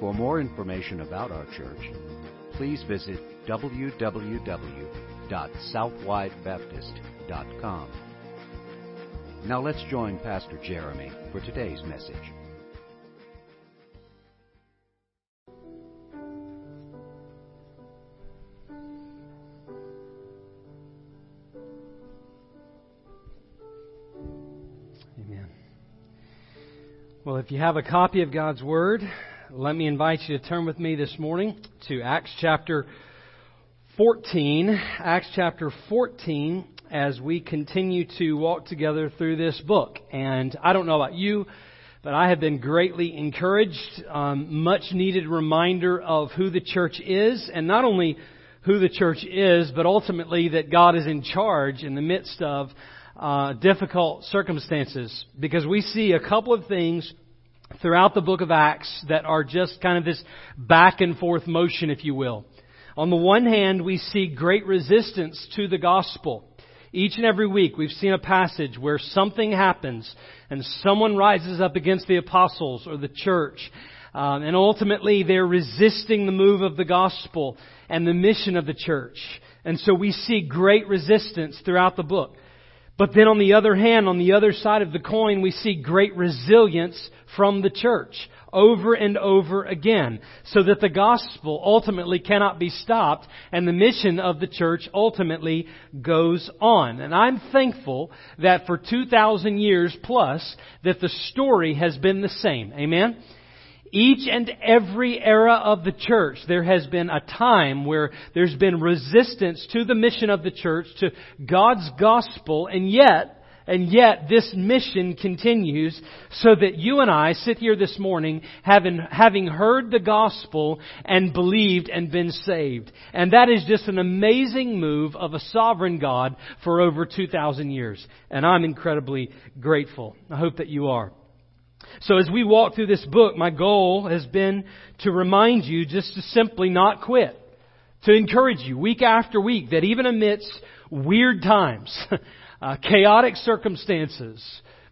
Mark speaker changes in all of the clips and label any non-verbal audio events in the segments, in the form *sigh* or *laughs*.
Speaker 1: For more information about our church, please visit www.southwidebaptist.com. Now let's join Pastor Jeremy for today's message.
Speaker 2: Amen. Well, if you have a copy of God's Word, let me invite you to turn with me this morning to Acts chapter 14. Acts chapter 14 as we continue to walk together through this book. And I don't know about you, but I have been greatly encouraged. Um, much needed reminder of who the church is, and not only who the church is, but ultimately that God is in charge in the midst of uh, difficult circumstances. Because we see a couple of things throughout the book of Acts that are just kind of this back and forth motion, if you will. On the one hand, we see great resistance to the gospel. Each and every week, we've seen a passage where something happens and someone rises up against the apostles or the church. Um, and ultimately, they're resisting the move of the gospel and the mission of the church. And so we see great resistance throughout the book. But then on the other hand, on the other side of the coin, we see great resilience from the church over and over again so that the gospel ultimately cannot be stopped and the mission of the church ultimately goes on. And I'm thankful that for 2,000 years plus that the story has been the same. Amen? Each and every era of the church, there has been a time where there's been resistance to the mission of the church, to God's gospel, and yet, and yet this mission continues so that you and I sit here this morning having, having heard the gospel and believed and been saved. And that is just an amazing move of a sovereign God for over 2,000 years. And I'm incredibly grateful. I hope that you are. So as we walk through this book, my goal has been to remind you just to simply not quit. To encourage you week after week that even amidst weird times, *laughs* uh, chaotic circumstances,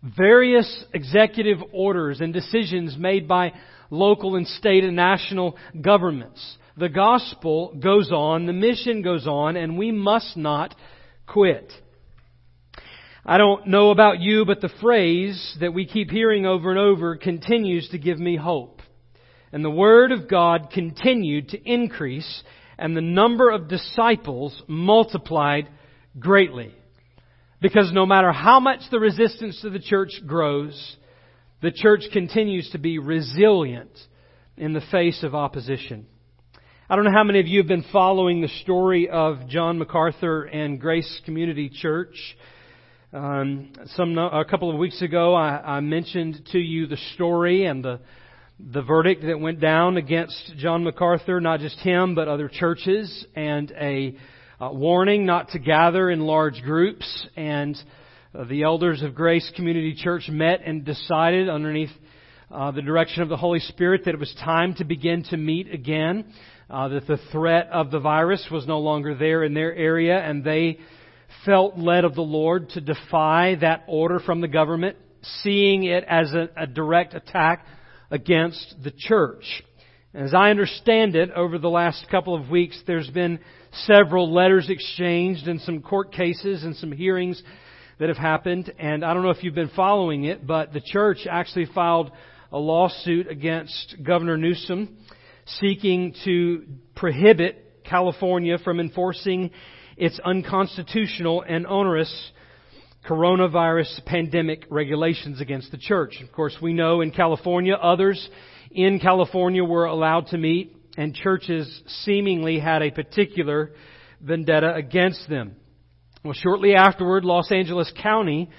Speaker 2: various executive orders and decisions made by local and state and national governments, the gospel goes on, the mission goes on, and we must not quit. I don't know about you, but the phrase that we keep hearing over and over continues to give me hope. And the Word of God continued to increase, and the number of disciples multiplied greatly. Because no matter how much the resistance to the church grows, the church continues to be resilient in the face of opposition. I don't know how many of you have been following the story of John MacArthur and Grace Community Church. Um, some a couple of weeks ago, I, I mentioned to you the story and the the verdict that went down against John MacArthur, not just him, but other churches, and a warning not to gather in large groups. And uh, the elders of Grace Community Church met and decided, underneath uh, the direction of the Holy Spirit, that it was time to begin to meet again. Uh, that the threat of the virus was no longer there in their area, and they felt led of the Lord to defy that order from the government, seeing it as a, a direct attack against the church. As I understand it, over the last couple of weeks, there's been several letters exchanged and some court cases and some hearings that have happened. And I don't know if you've been following it, but the church actually filed a lawsuit against Governor Newsom seeking to prohibit California from enforcing its unconstitutional and onerous coronavirus pandemic regulations against the church. Of course, we know in California, others in California were allowed to meet, and churches seemingly had a particular vendetta against them. Well, shortly afterward, Los Angeles County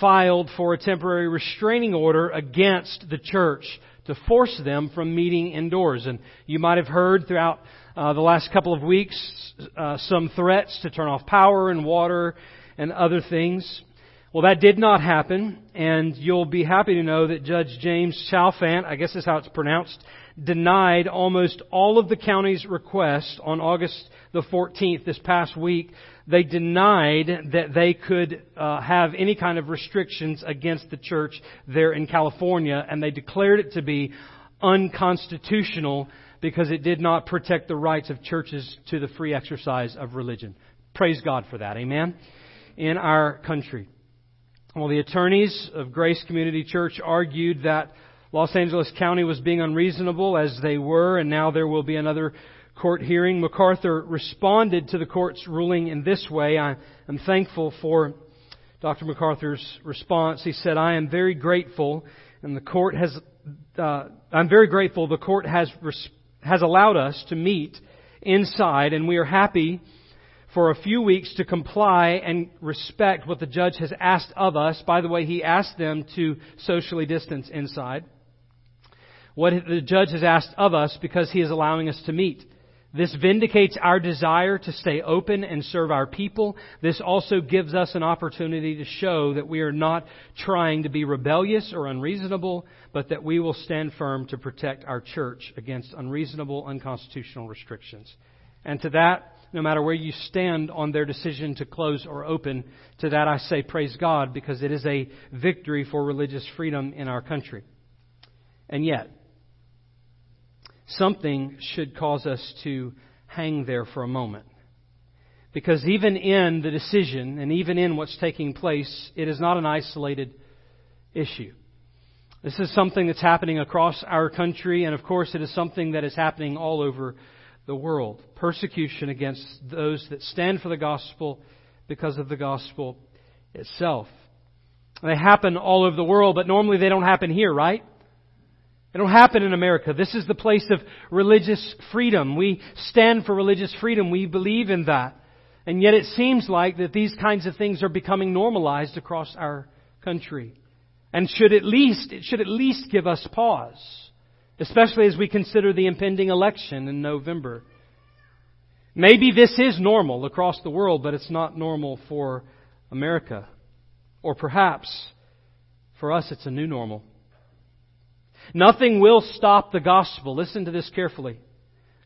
Speaker 2: filed for a temporary restraining order against the church to force them from meeting indoors. And you might have heard throughout uh, the last couple of weeks uh, some threats to turn off power and water and other things. Well, that did not happen, and you'll be happy to know that Judge James Chalfant, I guess is how it's pronounced, denied almost all of the county's requests on August the 14th this past week. They denied that they could uh, have any kind of restrictions against the church there in California, and they declared it to be unconstitutional because it did not protect the rights of churches to the free exercise of religion. Praise God for that. Amen. In our country. Well, the attorneys of Grace Community Church argued that Los Angeles County was being unreasonable as they were, and now there will be another court hearing. MacArthur responded to the court's ruling in this way. I am thankful for Dr. MacArthur's response. He said, I am very grateful, and the court has, uh, I'm very grateful the court has, has allowed us to meet inside, and we are happy for a few weeks to comply and respect what the judge has asked of us. By the way, he asked them to socially distance inside. What the judge has asked of us because he is allowing us to meet. This vindicates our desire to stay open and serve our people. This also gives us an opportunity to show that we are not trying to be rebellious or unreasonable, but that we will stand firm to protect our church against unreasonable, unconstitutional restrictions. And to that, no matter where you stand on their decision to close or open, to that I say praise God because it is a victory for religious freedom in our country. And yet, something should cause us to hang there for a moment. Because even in the decision and even in what's taking place, it is not an isolated issue. This is something that's happening across our country, and of course, it is something that is happening all over the world. Persecution against those that stand for the gospel because of the gospel itself. They happen all over the world, but normally they don't happen here, right? Don't happen in America. This is the place of religious freedom. We stand for religious freedom. We believe in that. And yet it seems like that these kinds of things are becoming normalized across our country. And should at least, it should at least give us pause especially as we consider the impending election in November. Maybe this is normal across the world, but it's not normal for America. Or perhaps for us it's a new normal. Nothing will stop the gospel. Listen to this carefully.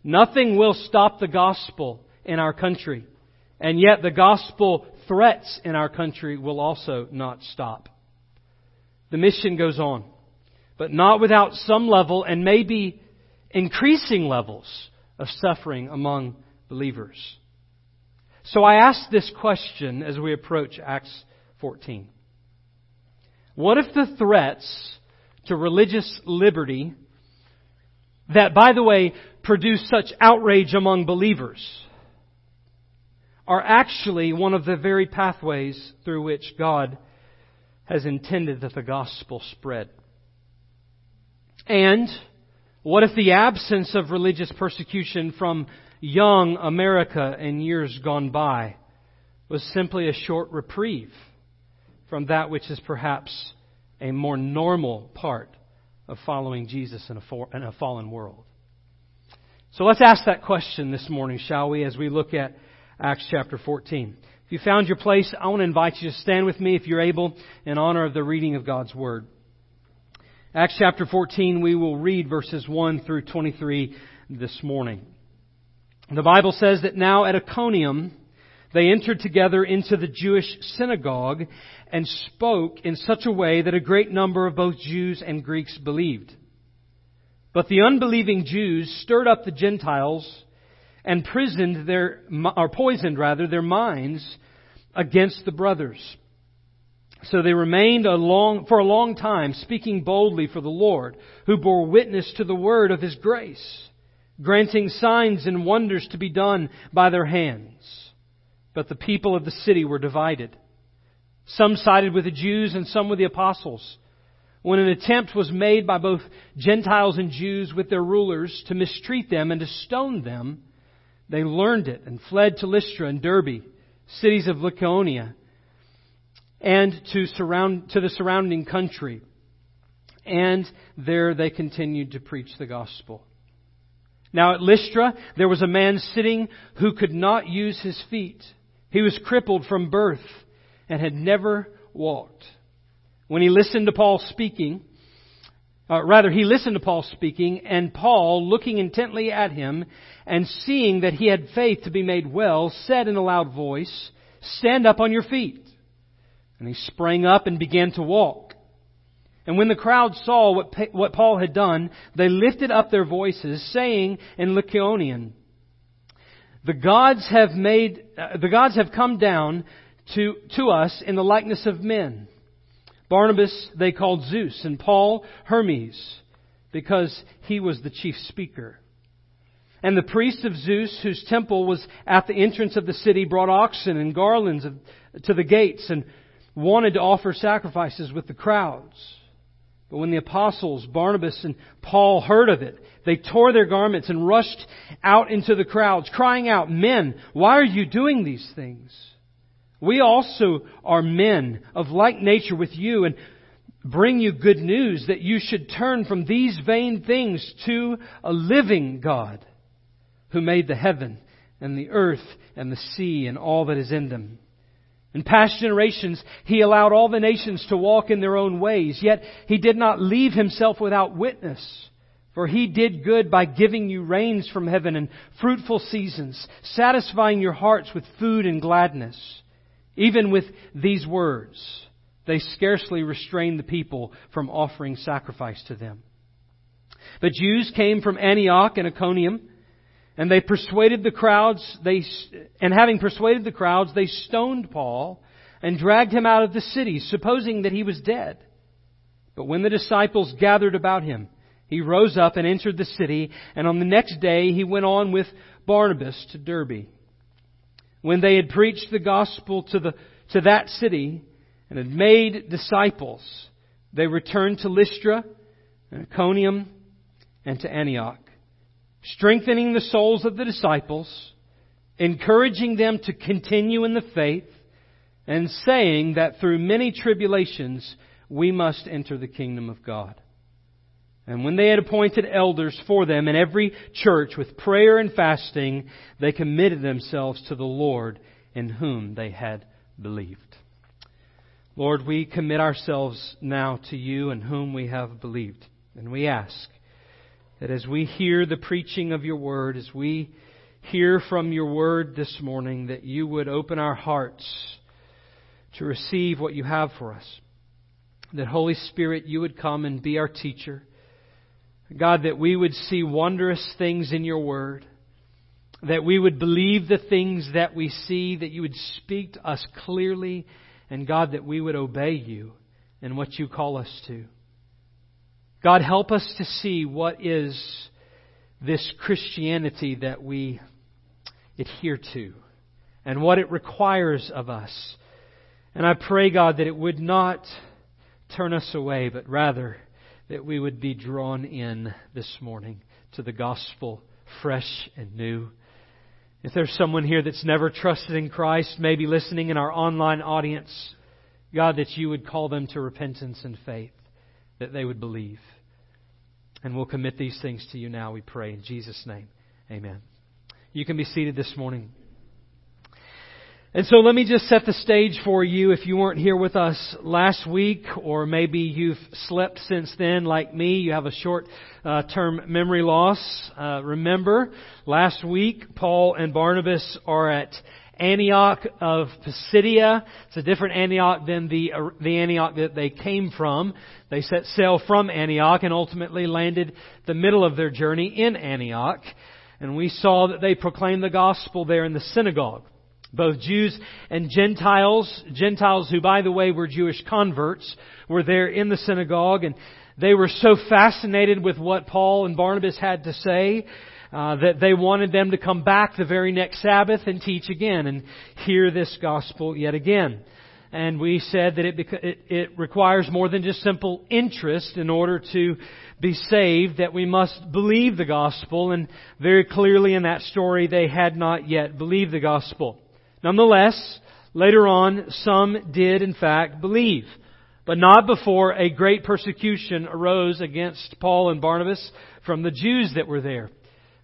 Speaker 2: Nothing will stop the gospel in our country. And yet the gospel threats in our country will also not stop. The mission goes on but not without some level and maybe increasing levels of suffering among believers. So I ask this question as we approach Acts 14. What if the threats to religious liberty that, by the way, produce such outrage among believers are actually one of the very pathways through which God has intended that the gospel spread? And what if the absence of religious persecution from young America in years gone by was simply a short reprieve from that which is perhaps a more normal part of following Jesus in a, for, in a fallen world? So let's ask that question this morning, shall we, as we look at Acts chapter 14. If you found your place, I want to invite you to stand with me if you're able in honor of the reading of God's Word. Acts chapter 14, we will read verses 1 through 23 this morning. The Bible says that now at Iconium, they entered together into the Jewish synagogue and spoke in such a way that a great number of both Jews and Greeks believed. But the unbelieving Jews stirred up the Gentiles and prisoned their, or poisoned rather, their minds against the brothers. So they remained a long, for a long time speaking boldly for the Lord, who bore witness to the word of his grace, granting signs and wonders to be done by their hands. But the people of the city were divided. Some sided with the Jews and some with the apostles. When an attempt was made by both Gentiles and Jews with their rulers to mistreat them and to stone them, they learned it and fled to Lystra and Derbe, cities of Lycaonia and to, surround, to the surrounding country. and there they continued to preach the gospel. Now at Lystra, there was a man sitting who could not use his feet. He was crippled from birth and had never walked. When he listened to Paul speaking, uh, rather, he listened to Paul speaking, and Paul, looking intently at him and seeing that he had faith to be made well, said in a loud voice, Stand up on your feet. And he sprang up and began to walk. And when the crowd saw what, what Paul had done, they lifted up their voices, saying in Lycaonian, The gods have made, uh, the gods have come down to, to us in the likeness of men. Barnabas they called Zeus, and Paul Hermes, because he was the chief speaker. And the priest of Zeus, whose temple was at the entrance of the city, brought oxen and garlands of, to the gates and wanted to offer sacrifices with the crowds. But when the apostles, Barnabas and Paul, heard of it, they tore their garments and rushed out into the crowds, crying out, Men, why are you doing these things? We also are men of like nature with you and bring you good news that you should turn from these vain things to a living God who made the heaven and the earth and the sea and all that is in them. In past generations, he allowed all the nations to walk in their own ways, yet he did not leave himself without witness. For he did good by giving you rains from heaven and fruitful seasons, satisfying your hearts with food and gladness. Even with these words, they scarcely restrained the people from offering sacrifice to them. But Jews came from Antioch and Iconium, and they persuaded the crowds, they, and having persuaded the crowds, they stoned Paul and dragged him out of the city, supposing that he was dead. But when the disciples gathered about him, he rose up and entered the city, and on the next day he went on with Barnabas to Derbe. When they had preached the gospel to, the, to that city and had made disciples, they returned to Lystra and Iconium and to Antioch, strengthening the souls of the disciples, encouraging them to continue in the faith, and saying that through many tribulations we must enter the kingdom of God. And when they had appointed elders for them in every church with prayer and fasting, they committed themselves to the Lord in whom they had believed. Lord, we commit ourselves now to you in whom we have believed. And we ask that as we hear the preaching of your word, as we hear from your word this morning, that you would open our hearts to receive what you have for us. That Holy Spirit, you would come and be our teacher God, that we would see wondrous things in your word, that we would believe the things that we see, that you would speak to us clearly, and God, that we would obey you and what you call us to. God, help us to see what is this Christianity that we adhere to and what it requires of us. And I pray, God, that it would not turn us away, but rather that we would be drawn in this morning to the gospel, fresh and new. If there's someone here that's never trusted in Christ, maybe listening in our online audience, God, that you would call them to repentance and faith, that they would believe. And we'll commit these things to you now, we pray. In Jesus' name, amen. You can be seated this morning. And so let me just set the stage for you if you weren't here with us last week, or maybe you've slept since then like me. You have a short uh, term memory loss. Uh, remember, last week, Paul and Barnabas are at Antioch of Pisidia. It's a different Antioch than the, uh, the Antioch that they came from. They set sail from Antioch and ultimately landed the middle of their journey in Antioch. And we saw that they proclaimed the gospel there in the synagogue both Jews and Gentiles, Gentiles who, by the way, were Jewish converts, were there in the synagogue, and they were so fascinated with what Paul and Barnabas had to say uh, that they wanted them to come back the very next Sabbath and teach again and hear this gospel yet again. And we said that it, it, it requires more than just simple interest in order to be saved, that we must believe the gospel, and very clearly in that story they had not yet believed the gospel. Nonetheless, later on, some did in fact believe. but not before a great persecution arose against Paul and Barnabas from the Jews that were there.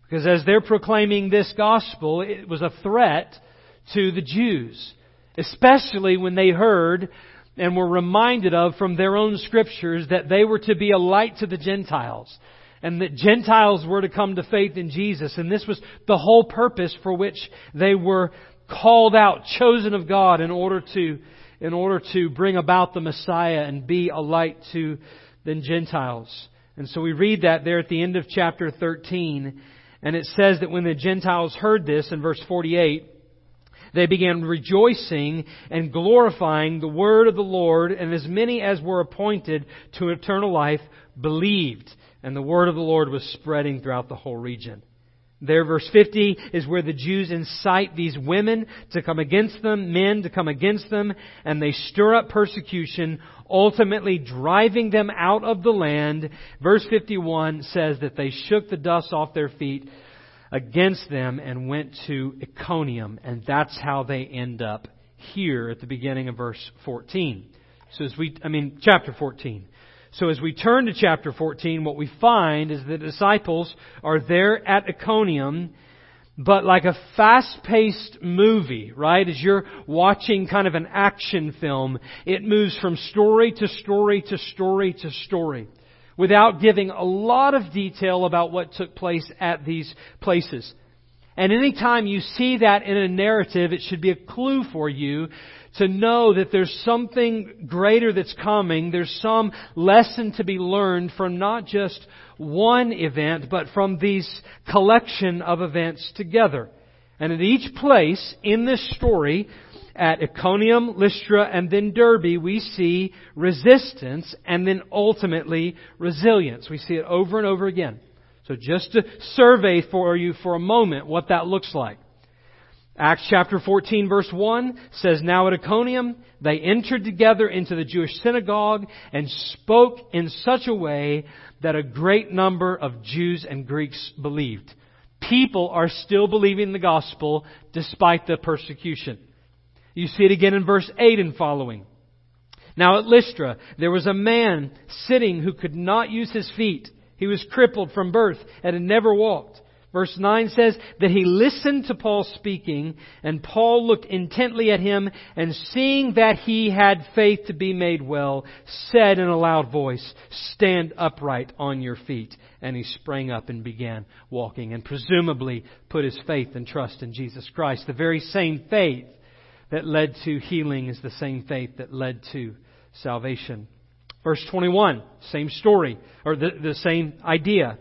Speaker 2: Because as they're proclaiming this gospel, it was a threat to the Jews, especially when they heard and were reminded of from their own scriptures that they were to be a light to the Gentiles and that Gentiles were to come to faith in Jesus. And this was the whole purpose for which they were called out, chosen of God in order to, in order to bring about the Messiah and be a light to the Gentiles. And so we read that there at the end of chapter 13. And it says that when the Gentiles heard this in verse 48, they began rejoicing and glorifying the word of the Lord, and as many as were appointed to eternal life believed. And the word of the Lord was spreading throughout the whole region. There, verse 50 is where the Jews incite these women to come against them, men to come against them, and they stir up persecution, ultimately driving them out of the land. Verse 51 says that they shook the dust off their feet against them and went to Iconium, and that's how they end up here at the beginning of verse 14. So as we, I mean, chapter 14. So as we turn to chapter 14, what we find is the disciples are there at Iconium, but like a fast-paced movie, right? As you're watching kind of an action film, it moves from story to story to story to story without giving a lot of detail about what took place at these places. And anytime you see that in a narrative, it should be a clue for you to know that there's something greater that's coming. There's some lesson to be learned from not just one event, but from these collection of events together. And at each place in this story, at Iconium, Lystra, and then Derbe, we see resistance and then ultimately resilience. We see it over and over again. So just to survey for you for a moment what that looks like. Acts chapter 14 verse 1 says, Now at Iconium they entered together into the Jewish synagogue and spoke in such a way that a great number of Jews and Greeks believed. People are still believing the gospel despite the persecution. You see it again in verse 8 and following. Now at Lystra there was a man sitting who could not use his feet. He was crippled from birth and had never walked. Verse 9 says that he listened to Paul speaking, and Paul looked intently at him, and seeing that he had faith to be made well, said in a loud voice, Stand upright on your feet. And he sprang up and began walking, and presumably put his faith and trust in Jesus Christ. The very same faith that led to healing is the same faith that led to salvation. Verse 21, same story, or the, the same idea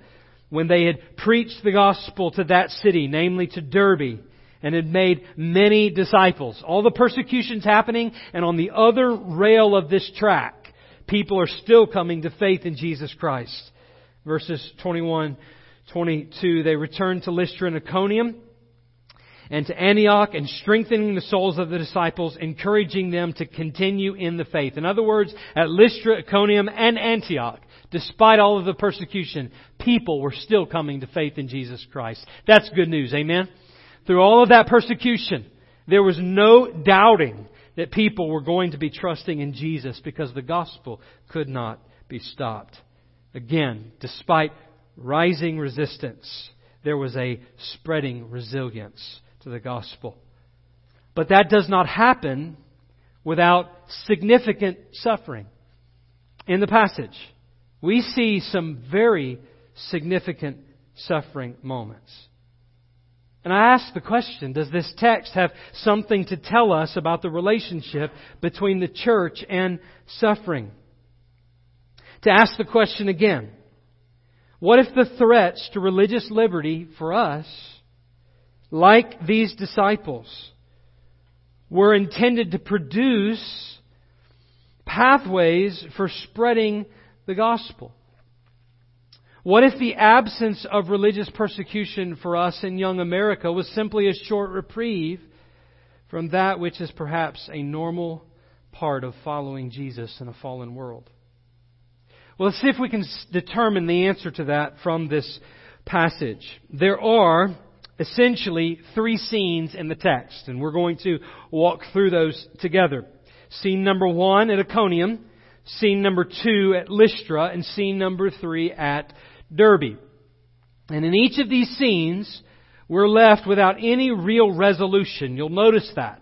Speaker 2: when they had preached the gospel to that city, namely to Derbe, and had made many disciples. All the persecutions happening, and on the other rail of this track, people are still coming to faith in Jesus Christ. Verses 21, 22, they returned to Lystra and Iconium and to Antioch and strengthening the souls of the disciples, encouraging them to continue in the faith. In other words, at Lystra, Iconium, and Antioch, despite all of the persecution, people were still coming to faith in Jesus Christ. That's good news. Amen? Through all of that persecution, there was no doubting that people were going to be trusting in Jesus because the gospel could not be stopped. Again, despite rising resistance, there was a spreading resilience to the gospel. But that does not happen without significant suffering. In the passage, we see some very significant suffering moments. And I ask the question, does this text have something to tell us about the relationship between the church and suffering? To ask the question again, what if the threats to religious liberty for us, like these disciples, were intended to produce pathways for spreading the gospel? What if the absence of religious persecution for us in young America was simply a short reprieve from that which is perhaps a normal part of following Jesus in a fallen world? Well, let's see if we can determine the answer to that from this passage. There are essentially three scenes in the text, and we're going to walk through those together. Scene number one at Iconium scene number two at Lystra, and scene number three at Derbe. And in each of these scenes, we're left without any real resolution. You'll notice that.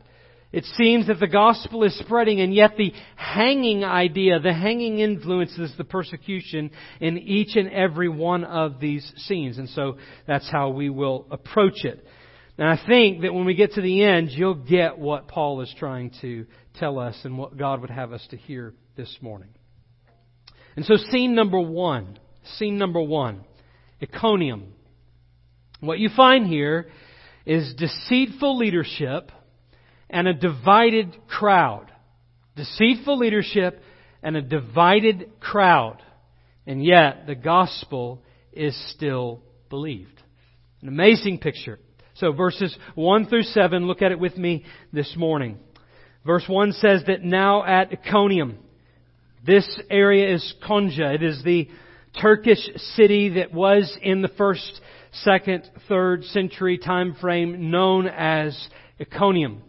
Speaker 2: It seems that the gospel is spreading and yet the hanging idea, the hanging influences the persecution in each and every one of these scenes. And so that's how we will approach it. And I think that when we get to the end, you'll get what Paul is trying to tell us and what God would have us to hear this morning. And so scene number one, scene number one, Iconium. What you find here is deceitful leadership and a divided crowd. Deceitful leadership and a divided crowd. And yet, the gospel is still believed. An amazing picture. So verses 1 through 7, look at it with me this morning. Verse 1 says that now at Iconium, this area is Konya. It is the Turkish city that was in the first, second, third century time frame known as Iconium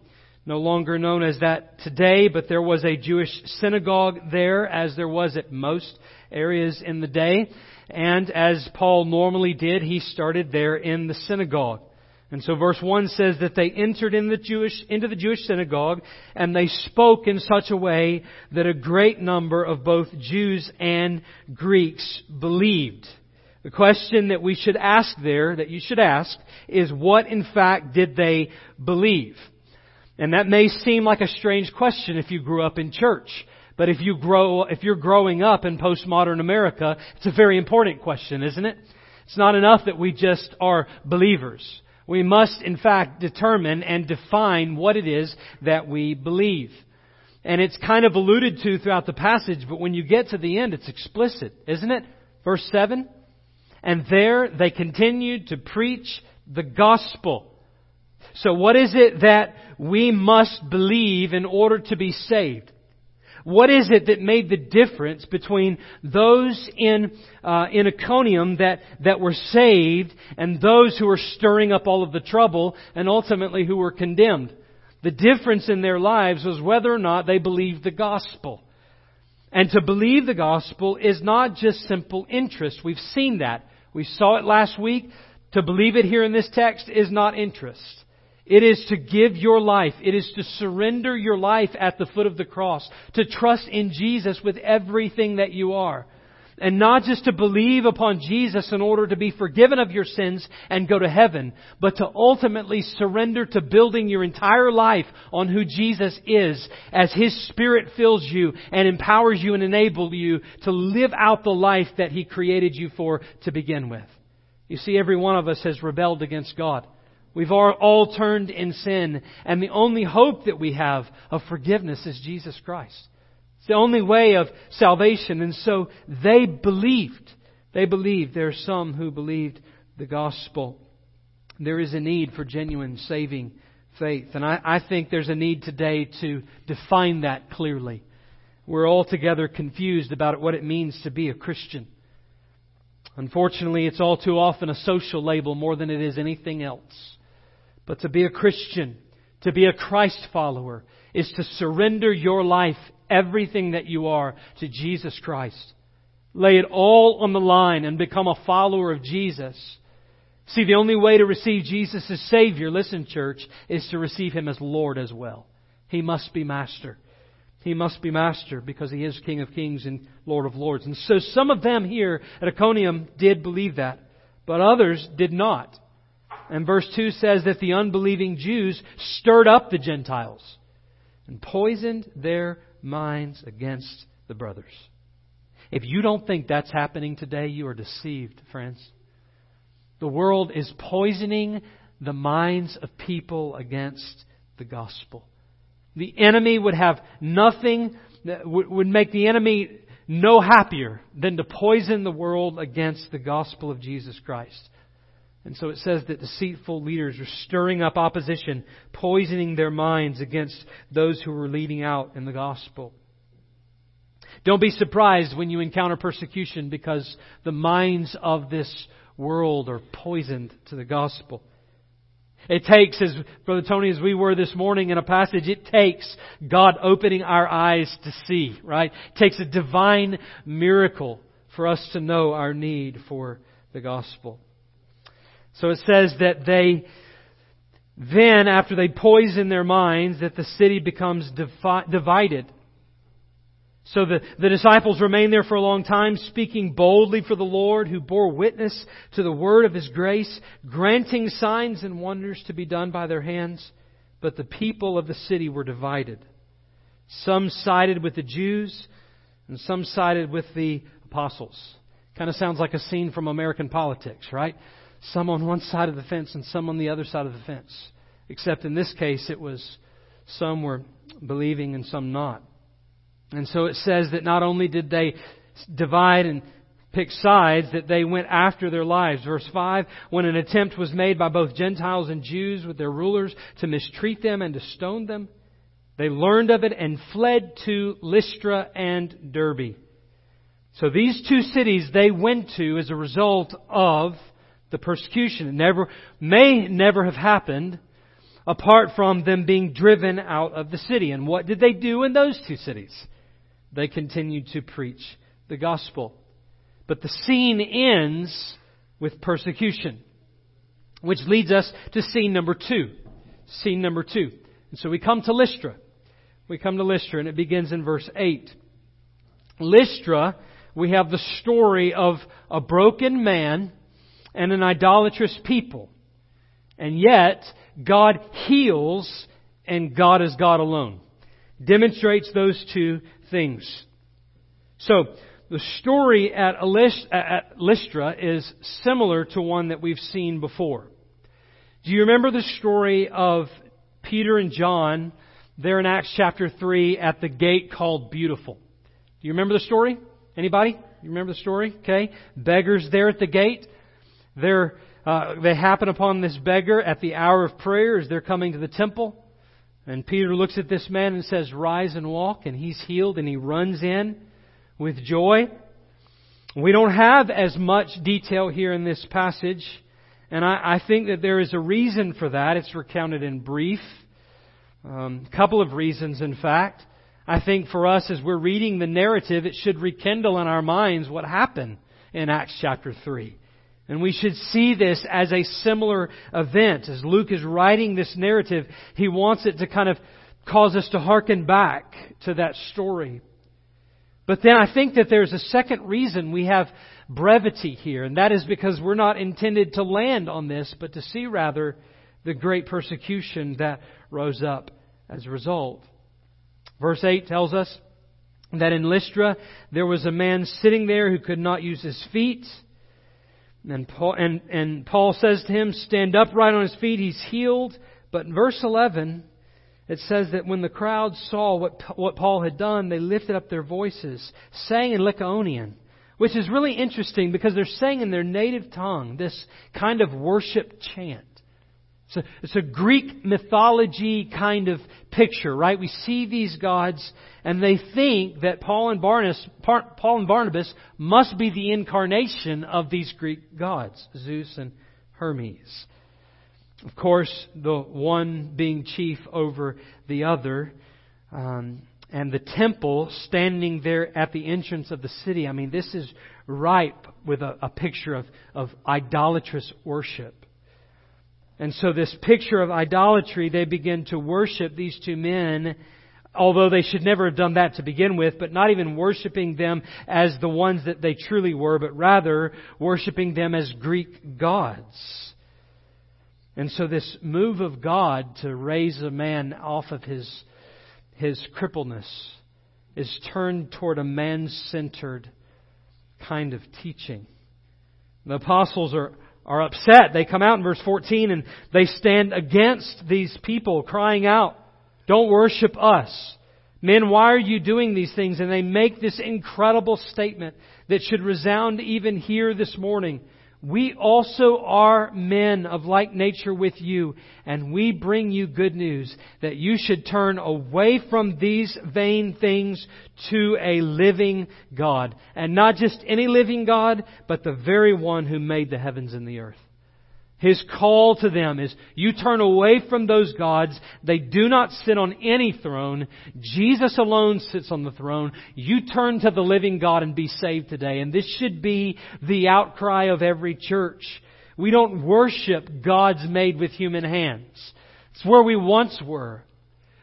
Speaker 2: no longer known as that today, but there was a Jewish synagogue there, as there was at most areas in the day. And as Paul normally did, he started there in the synagogue. And so verse 1 says that they entered in the Jewish, into the Jewish synagogue and they spoke in such a way that a great number of both Jews and Greeks believed. The question that we should ask there, that you should ask, is what in fact did they believe? And that may seem like a strange question if you grew up in church. But if you grow, if you're growing up in postmodern America, it's a very important question, isn't it? It's not enough that we just are believers. We must, in fact, determine and define what it is that we believe. And it's kind of alluded to throughout the passage, but when you get to the end, it's explicit, isn't it? Verse 7. And there they continued to preach the gospel. So what is it that we must believe in order to be saved? What is it that made the difference between those in uh, in Iconium that that were saved and those who were stirring up all of the trouble and ultimately who were condemned? The difference in their lives was whether or not they believed the gospel. And to believe the gospel is not just simple interest. We've seen that. We saw it last week. To believe it here in this text is not interest. It is to give your life. It is to surrender your life at the foot of the cross. To trust in Jesus with everything that you are. And not just to believe upon Jesus in order to be forgiven of your sins and go to heaven, but to ultimately surrender to building your entire life on who Jesus is as His Spirit fills you and empowers you and enables you to live out the life that He created you for to begin with. You see, every one of us has rebelled against God. We've all turned in sin, and the only hope that we have of forgiveness is Jesus Christ. It's the only way of salvation, and so they believed. They believed. There are some who believed the gospel. There is a need for genuine saving faith, and I, I think there's a need today to define that clearly. We're altogether confused about what it means to be a Christian. Unfortunately, it's all too often a social label more than it is anything else. But to be a Christian, to be a Christ follower, is to surrender your life, everything that you are, to Jesus Christ. Lay it all on the line and become a follower of Jesus. See, the only way to receive Jesus as Savior, listen, church, is to receive Him as Lord as well. He must be Master. He must be Master because He is King of Kings and Lord of Lords. And so some of them here at Iconium did believe that, but others did not. And verse 2 says that the unbelieving Jews stirred up the Gentiles and poisoned their minds against the brothers. If you don't think that's happening today, you are deceived, friends. The world is poisoning the minds of people against the gospel. The enemy would have nothing, would make the enemy no happier than to poison the world against the gospel of Jesus Christ. And so it says that deceitful leaders are stirring up opposition, poisoning their minds against those who are leading out in the gospel. Don't be surprised when you encounter persecution because the minds of this world are poisoned to the gospel. It takes, as Brother Tony, as we were this morning in a passage, it takes God opening our eyes to see, right? It takes a divine miracle for us to know our need for the gospel. So it says that they, then after they poison their minds, that the city becomes divi- divided. So the, the disciples remained there for a long time, speaking boldly for the Lord, who bore witness to the word of his grace, granting signs and wonders to be done by their hands. But the people of the city were divided. Some sided with the Jews, and some sided with the apostles. Kind of sounds like a scene from American politics, right? Some on one side of the fence and some on the other side of the fence. Except in this case, it was some were believing and some not. And so it says that not only did they divide and pick sides, that they went after their lives. Verse 5 When an attempt was made by both Gentiles and Jews with their rulers to mistreat them and to stone them, they learned of it and fled to Lystra and Derbe. So these two cities they went to as a result of the persecution. It never, may never have happened apart from them being driven out of the city. And what did they do in those two cities? they continued to preach the gospel. But the scene ends with persecution, which leads us to scene number two. Scene number two. And so we come to Lystra. We come to Lystra, and it begins in verse 8. Lystra, we have the story of a broken man and an idolatrous people. And yet, God heals, and God is God alone. Demonstrates those two things. So, the story at, Lystra is similar to one that we've seen before. Do you remember the story of Peter and John there in Acts chapter 3 at the gate called Beautiful? Do you remember the story? Anybody? You remember the story? Okay. Beggars there at the gate. They're, uh, they happen upon this beggar at the hour of prayer as they're coming to the temple. And Peter looks at this man and says, Rise and walk, and he's healed, and he runs in with joy. We don't have as much detail here in this passage, and I, I think that there is a reason for that. It's recounted in brief. A um, couple of reasons, in fact. I think for us, as we're reading the narrative, it should rekindle in our minds what happened in Acts chapter 3. And we should see this as a similar event. As Luke is writing this narrative, he wants it to kind of cause us to hearken back to that story. But then I think that there's a second reason we have brevity here, and that is because we're not intended to land on this, but to see rather the great persecution that rose up as a result. Verse 8 tells us that in Lystra there was a man sitting there who could not use his feet and Paul, and, and Paul says to him, Stand upright on his feet, he's healed. But in verse 11, it says that when the crowd saw what, what Paul had done, they lifted up their voices, saying in Lycaonian, which is really interesting because they're saying in their native tongue this kind of worship chant. It's a, it's a Greek mythology kind of picture, right? We see these gods and they think that Paul and Barnabas, Paul and Barnabas must be the incarnation of these Greek gods, Zeus and Hermes. Of course, the one being chief over the other. Um, and the temple standing there at the entrance of the city. I mean, this is ripe with a, a picture of, of idolatrous worship. And so, this picture of idolatry, they begin to worship these two men, although they should never have done that to begin with, but not even worshiping them as the ones that they truly were, but rather worshiping them as Greek gods. And so, this move of God to raise a man off of his, his crippleness is turned toward a man centered kind of teaching. The apostles are are upset. They come out in verse 14 and they stand against these people, crying out, Don't worship us. Men, why are you doing these things? And they make this incredible statement that should resound even here this morning. We also are men of like nature with you, and we bring you good news that you should turn away from these vain things to a living God. And not just any living God, but the very one who made the heavens and the earth. His call to them is, you turn away from those gods. They do not sit on any throne. Jesus alone sits on the throne. You turn to the living God and be saved today. And this should be the outcry of every church. We don't worship gods made with human hands. It's where we once were.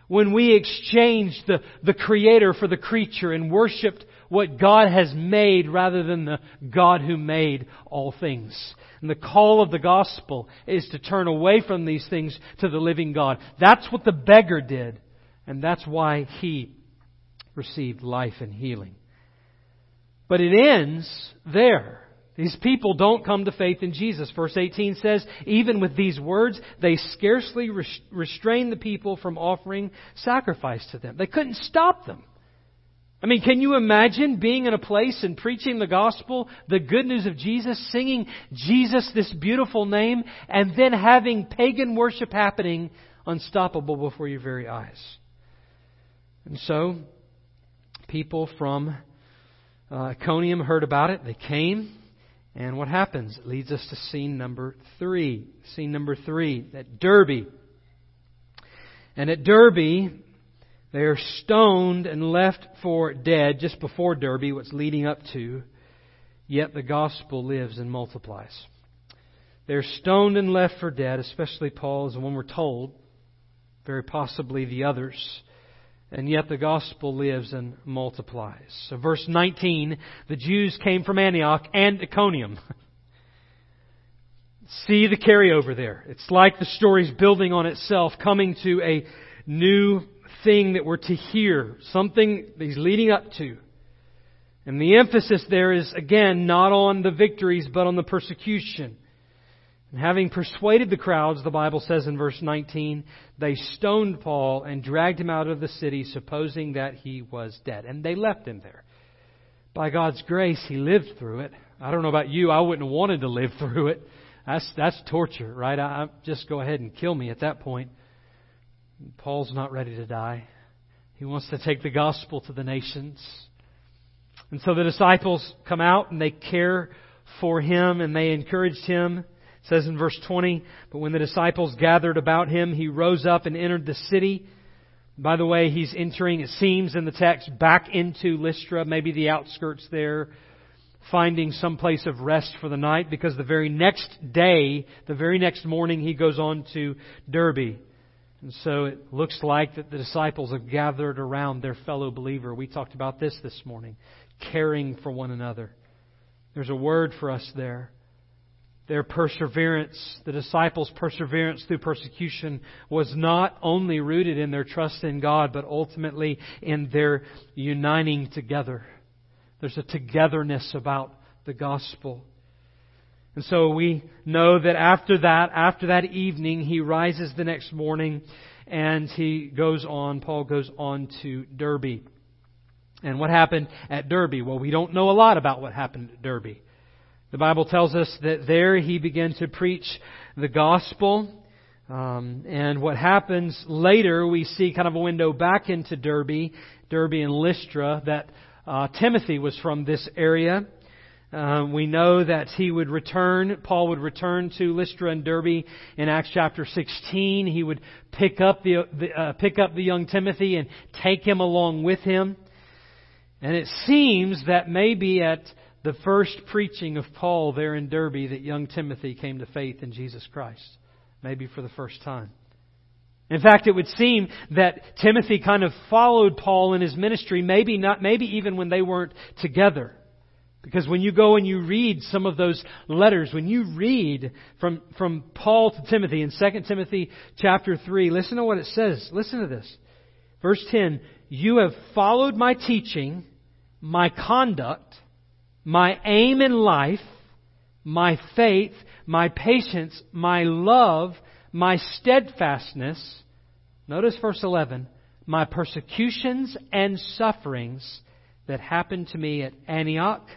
Speaker 2: When we exchanged the, the Creator for the creature and worshiped what God has made rather than the God who made all things. And the call of the gospel is to turn away from these things to the living God. That's what the beggar did. And that's why he received life and healing. But it ends there. These people don't come to faith in Jesus. Verse 18 says, even with these words, they scarcely restrain the people from offering sacrifice to them. They couldn't stop them. I mean, can you imagine being in a place and preaching the gospel, the good news of Jesus, singing Jesus, this beautiful name, and then having pagan worship happening unstoppable before your very eyes? And so, people from uh, Iconium heard about it. They came. And what happens? It leads us to scene number three. Scene number three at Derbe. And at Derbe, they are stoned and left for dead just before Derbe, what's leading up to. Yet the gospel lives and multiplies. They're stoned and left for dead, especially Paul is the one we're told, very possibly the others. And yet the gospel lives and multiplies. So verse 19, the Jews came from Antioch and Iconium. *laughs* See the carryover there. It's like the story's building on itself, coming to a new thing that we're to hear, something that he's leading up to. And the emphasis there is, again, not on the victories, but on the persecution. And having persuaded the crowds, the Bible says in verse 19, they stoned Paul and dragged him out of the city, supposing that he was dead. And they left him there. By God's grace, he lived through it. I don't know about you, I wouldn't have wanted to live *laughs* through it. That's, that's torture, right? I, I, just go ahead and kill me at that point. Paul's not ready to die. He wants to take the gospel to the nations. And so the disciples come out and they care for him and they encouraged him. It says in verse 20, but when the disciples gathered about him, he rose up and entered the city. By the way, he's entering, it seems in the text, back into Lystra, maybe the outskirts there, finding some place of rest for the night because the very next day, the very next morning, he goes on to Derbe. And so it looks like that the disciples have gathered around their fellow believer. We talked about this this morning, caring for one another. There's a word for us there. Their perseverance, the disciples' perseverance through persecution, was not only rooted in their trust in God, but ultimately in their uniting together. There's a togetherness about the gospel. And so we know that after that, after that evening, he rises the next morning and he goes on, Paul goes on to Derbe. And what happened at Derbe? Well, we don't know a lot about what happened at Derbe. The Bible tells us that there he began to preach the gospel. Um, and what happens later, we see kind of a window back into Derbe, Derbe and Lystra, that uh, Timothy was from this area. Um, we know that he would return, Paul would return to Lystra and Derbe in Acts chapter 16. He would pick up the, the uh, pick up the young Timothy and take him along with him. And it seems that maybe at the first preaching of Paul there in Derbe that young Timothy came to faith in Jesus Christ. Maybe for the first time. In fact, it would seem that Timothy kind of followed Paul in his ministry, maybe not, maybe even when they weren't together. Because when you go and you read some of those letters, when you read from, from Paul to Timothy in 2 Timothy chapter 3, listen to what it says. Listen to this. Verse 10, You have followed my teaching, my conduct, my aim in life, my faith, my patience, my love, my steadfastness. Notice verse 11. My persecutions and sufferings that happened to me at Antioch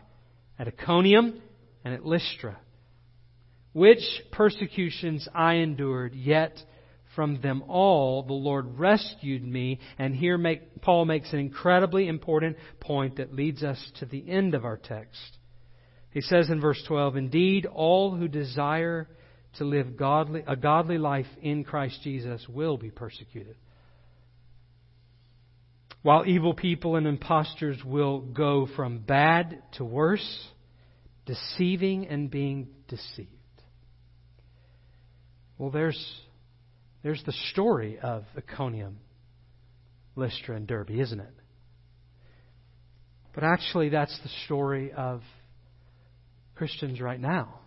Speaker 2: at Iconium, and at Lystra. Which persecutions I endured, yet from them all the Lord rescued me. And here make, Paul makes an incredibly important point that leads us to the end of our text. He says in verse 12, Indeed, all who desire to live godly, a godly life in Christ Jesus will be persecuted. While evil people and impostors will go from bad to worse, deceiving and being deceived. Well, there's, there's the story of Iconium, Lystra, and Derbe, isn't it? But actually, that's the story of Christians right now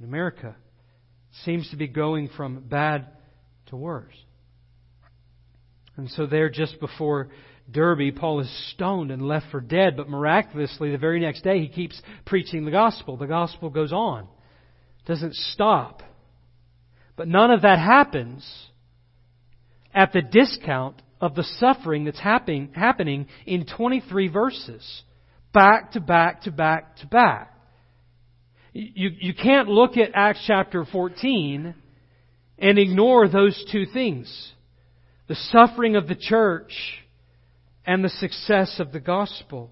Speaker 2: in America. It seems to be going from bad to worse. And so, there, just before Derbe, Paul is stoned and left for dead, but miraculously, the very next day, he keeps preaching the gospel. The gospel goes on, doesn't stop. But none of that happens at the discount of the suffering that's happening, happening in 23 verses, back to back to back to back. You, you can't look at Acts chapter 14 and ignore those two things. The suffering of the church and the success of the gospel.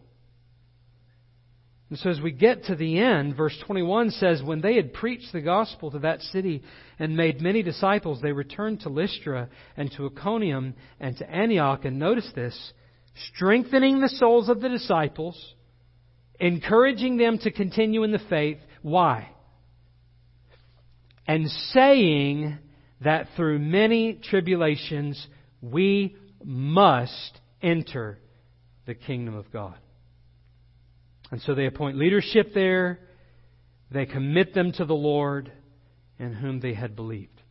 Speaker 2: And so as we get to the end, verse 21 says, When they had preached the gospel to that city and made many disciples, they returned to Lystra and to Iconium and to Antioch. And notice this, strengthening the souls of the disciples, encouraging them to continue in the faith. Why? And saying that through many tribulations we must enter the kingdom of God. And so they appoint leadership there. They commit them to the Lord in whom they had believed.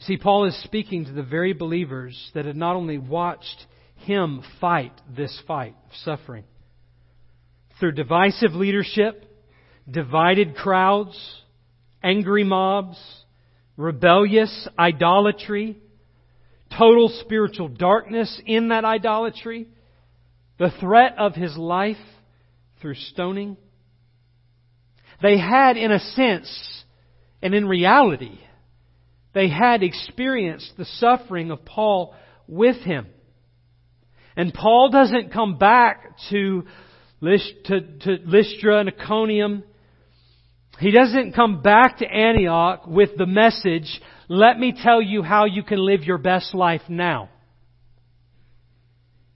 Speaker 2: See, Paul is speaking to the very believers that had not only watched him fight this fight of suffering through divisive leadership, divided crowds, angry mobs, rebellious idolatry, total spiritual darkness in that idolatry, the threat of his life through stoning. They had, in a sense, and in reality, they had experienced the suffering of Paul with him. And Paul doesn't come back to, Lystra and Iconium. He doesn't come back to Antioch with the message, let me tell you how you can live your best life now.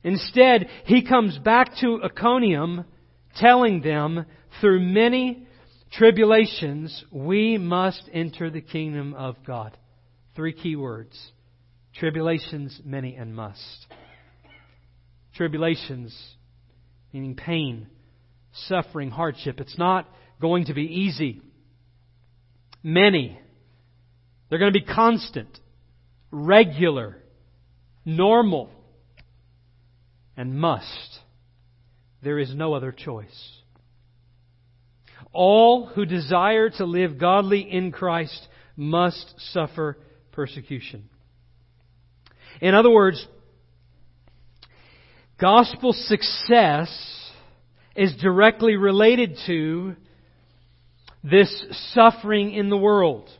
Speaker 2: Instead, he comes back to Iconium telling them, through many tribulations, we must enter the kingdom of God. Three key words. Tribulations, many, and must. Tribulations, meaning pain, suffering, hardship. It's not going to be easy. Many, they're going to be constant, regular, normal, and must. There is no other choice. All who desire to live godly in Christ must suffer persecution. In other words, gospel success is directly related to this suffering in the world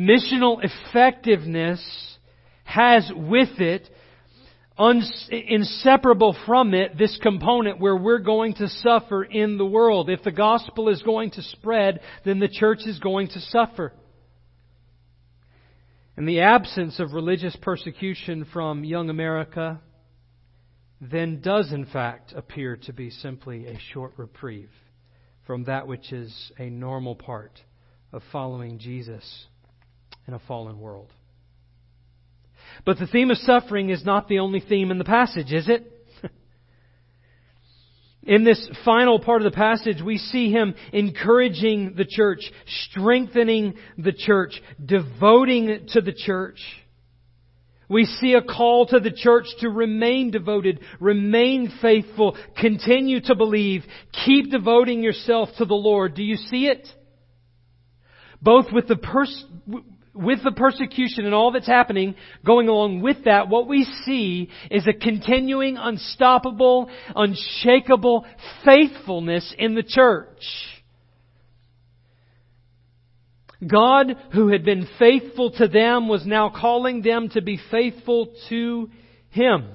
Speaker 2: missional effectiveness has with it, inseparable from it, this component where we're going to suffer in the world. If the gospel is going to spread, then the church is going to suffer. And the absence of religious persecution from young America then does in fact appear to be simply a short reprieve from that which is a normal part of following Jesus in a fallen world. But the theme of suffering is not the only theme in the passage, is it? *laughs* in this final part of the passage, we see him encouraging the church, strengthening the church, devoting to the church. We see a call to the church to remain devoted, remain faithful, continue to believe, keep devoting yourself to the Lord. Do you see it? Both with the pers- with the persecution and all that's happening, going along with that, what we see is a continuing, unstoppable, unshakable faithfulness in the church. God, who had been faithful to them, was now calling them to be faithful to Him.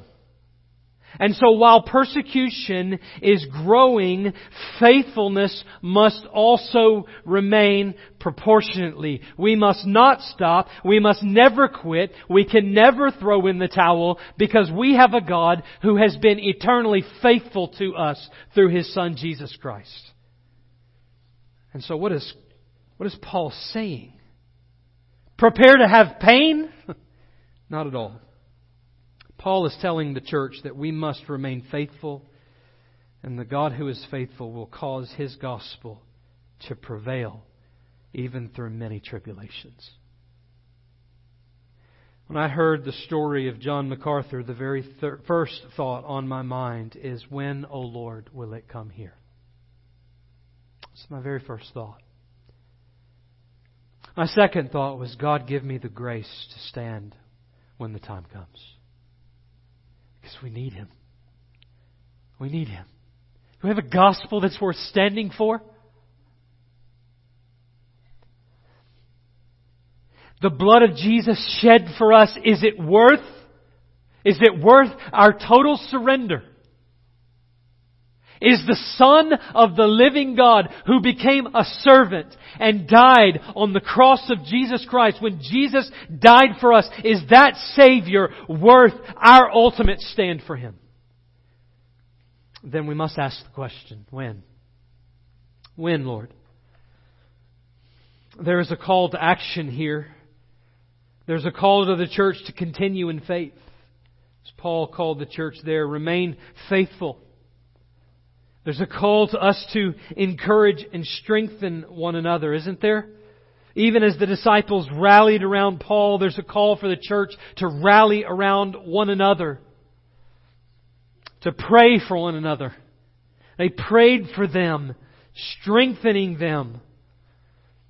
Speaker 2: And so while persecution is growing, faithfulness must also remain proportionately. We must not stop. We must never quit. We can never throw in the towel because we have a God who has been eternally faithful to us through His Son Jesus Christ. And so what is, what is Paul saying? Prepare to have pain? *laughs* Not at all. Paul is telling the church that we must remain faithful, and the God who is faithful will cause his gospel to prevail even through many tribulations. When I heard the story of John MacArthur, the very thir- first thought on my mind is, When, O Lord, will it come here? It's my very first thought. My second thought was, God, give me the grace to stand when the time comes. Because we need Him. We need Him. Do we have a gospel that's worth standing for? The blood of Jesus shed for us, is it worth? Is it worth our total surrender? Is the Son of the living God who became a servant and died on the cross of Jesus Christ when Jesus died for us, is that Savior worth our ultimate stand for Him? Then we must ask the question, when? When, Lord? There is a call to action here. There's a call to the church to continue in faith. As Paul called the church there, remain faithful. There's a call to us to encourage and strengthen one another, isn't there? Even as the disciples rallied around Paul, there's a call for the church to rally around one another, to pray for one another. They prayed for them, strengthening them.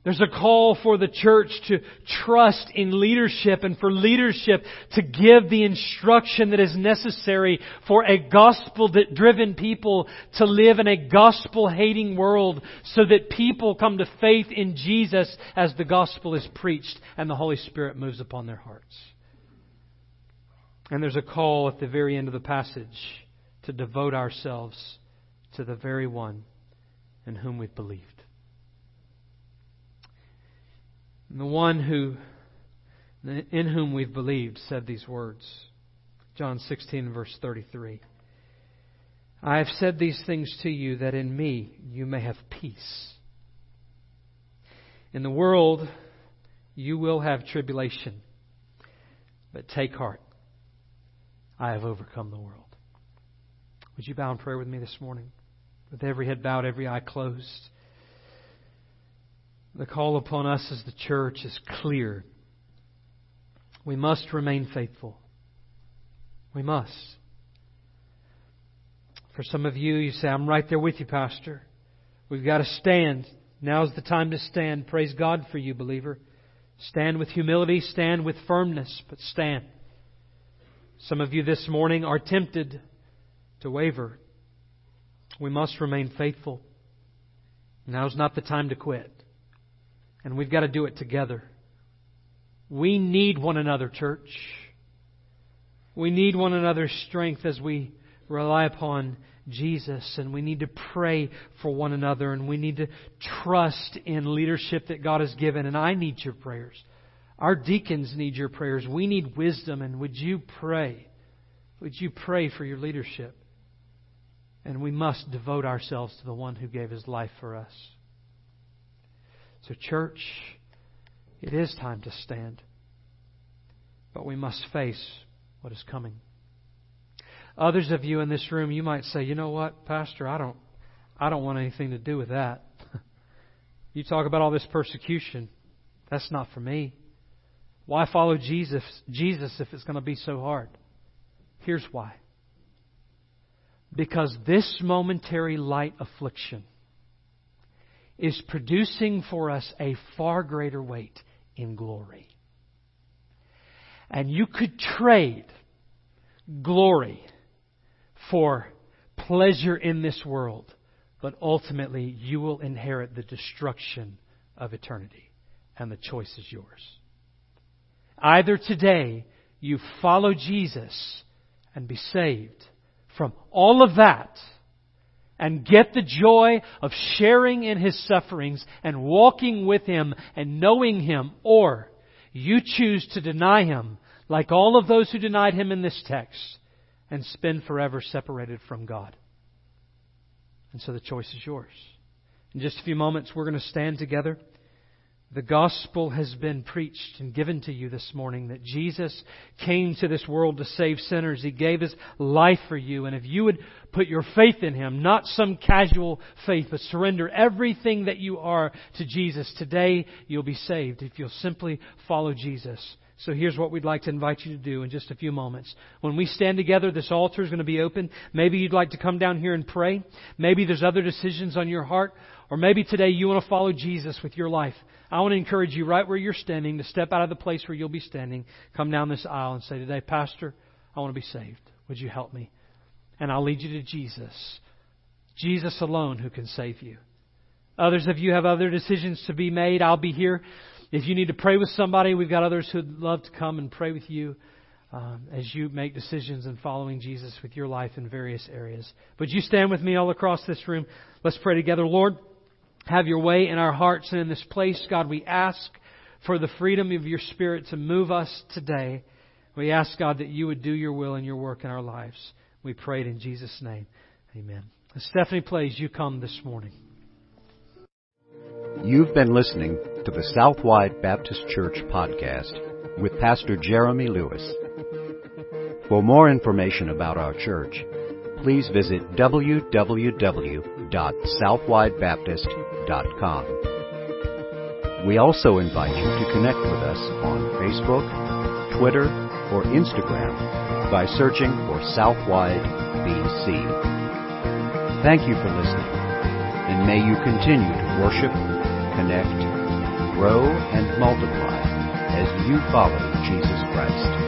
Speaker 2: There's a call for the church to trust in leadership and for leadership to give the instruction that is necessary for a gospel driven people to live in a gospel hating world so that people come to faith in Jesus as the gospel is preached and the Holy Spirit moves upon their hearts. And there's a call at the very end of the passage to devote ourselves to the very one in whom we've believed. And the one who, in whom we've believed, said these words. John 16, verse 33. I have said these things to you that in me you may have peace. In the world you will have tribulation, but take heart. I have overcome the world. Would you bow in prayer with me this morning? With every head bowed, every eye closed. The call upon us as the church is clear. We must remain faithful. We must. For some of you, you say, I'm right there with you, Pastor. We've got to stand. Now's the time to stand. Praise God for you, believer. Stand with humility, stand with firmness, but stand. Some of you this morning are tempted to waver. We must remain faithful. Now's not the time to quit. And we've got to do it together. We need one another, church. We need one another's strength as we rely upon Jesus, and we need to pray for one another, and we need to trust in leadership that God has given. And I need your prayers. Our deacons need your prayers. We need wisdom, and would you pray? Would you pray for your leadership? And we must devote ourselves to the one who gave his life for us. So, church, it is time to stand. But we must face what is coming. Others of you in this room, you might say, you know what, Pastor, I don't, I don't want anything to do with that. *laughs* you talk about all this persecution. That's not for me. Why follow Jesus, Jesus if it's going to be so hard? Here's why. Because this momentary light affliction is producing for us a far greater weight in glory. And you could trade glory for pleasure in this world, but ultimately you will inherit the destruction of eternity, and the choice is yours. Either today you follow Jesus and be saved from all of that and get the joy of sharing in His sufferings and walking with Him and knowing Him, or you choose to deny Him, like all of those who denied Him in this text, and spend forever separated from God. And so the choice is yours. In just a few moments, we're going to stand together. The gospel has been preached and given to you this morning that Jesus came to this world to save sinners. He gave His life for you. And if you would put your faith in Him, not some casual faith, but surrender everything that you are to Jesus, today you'll be saved if you'll simply follow Jesus. So here's what we'd like to invite you to do in just a few moments. When we stand together, this altar is going to be open. Maybe you'd like to come down here and pray. Maybe there's other decisions on your heart. Or maybe today you want to follow Jesus with your life. I want to encourage you right where you're standing to step out of the place where you'll be standing, come down this aisle and say, Today, Pastor, I want to be saved. Would you help me? And I'll lead you to Jesus. Jesus alone who can save you. Others of you have other decisions to be made. I'll be here. If you need to pray with somebody, we've got others who'd love to come and pray with you um, as you make decisions in following Jesus with your life in various areas. Would you stand with me all across this room? Let's pray together. Lord, have your way in our hearts and in this place. God, we ask for the freedom of your Spirit to move us today. We ask, God, that you would do your will and your work in our lives. We pray it in Jesus' name. Amen. Stephanie plays, you come this morning.
Speaker 1: You've been listening to the Southwide Baptist Church podcast with Pastor Jeremy Lewis. For more information about our church, please visit www.southwidebaptist.com. We also invite you to connect with us on Facebook, Twitter, or Instagram by searching for Southwide BC. Thank you for listening, and may you continue to worship, connect, grow, and multiply as you follow Jesus Christ.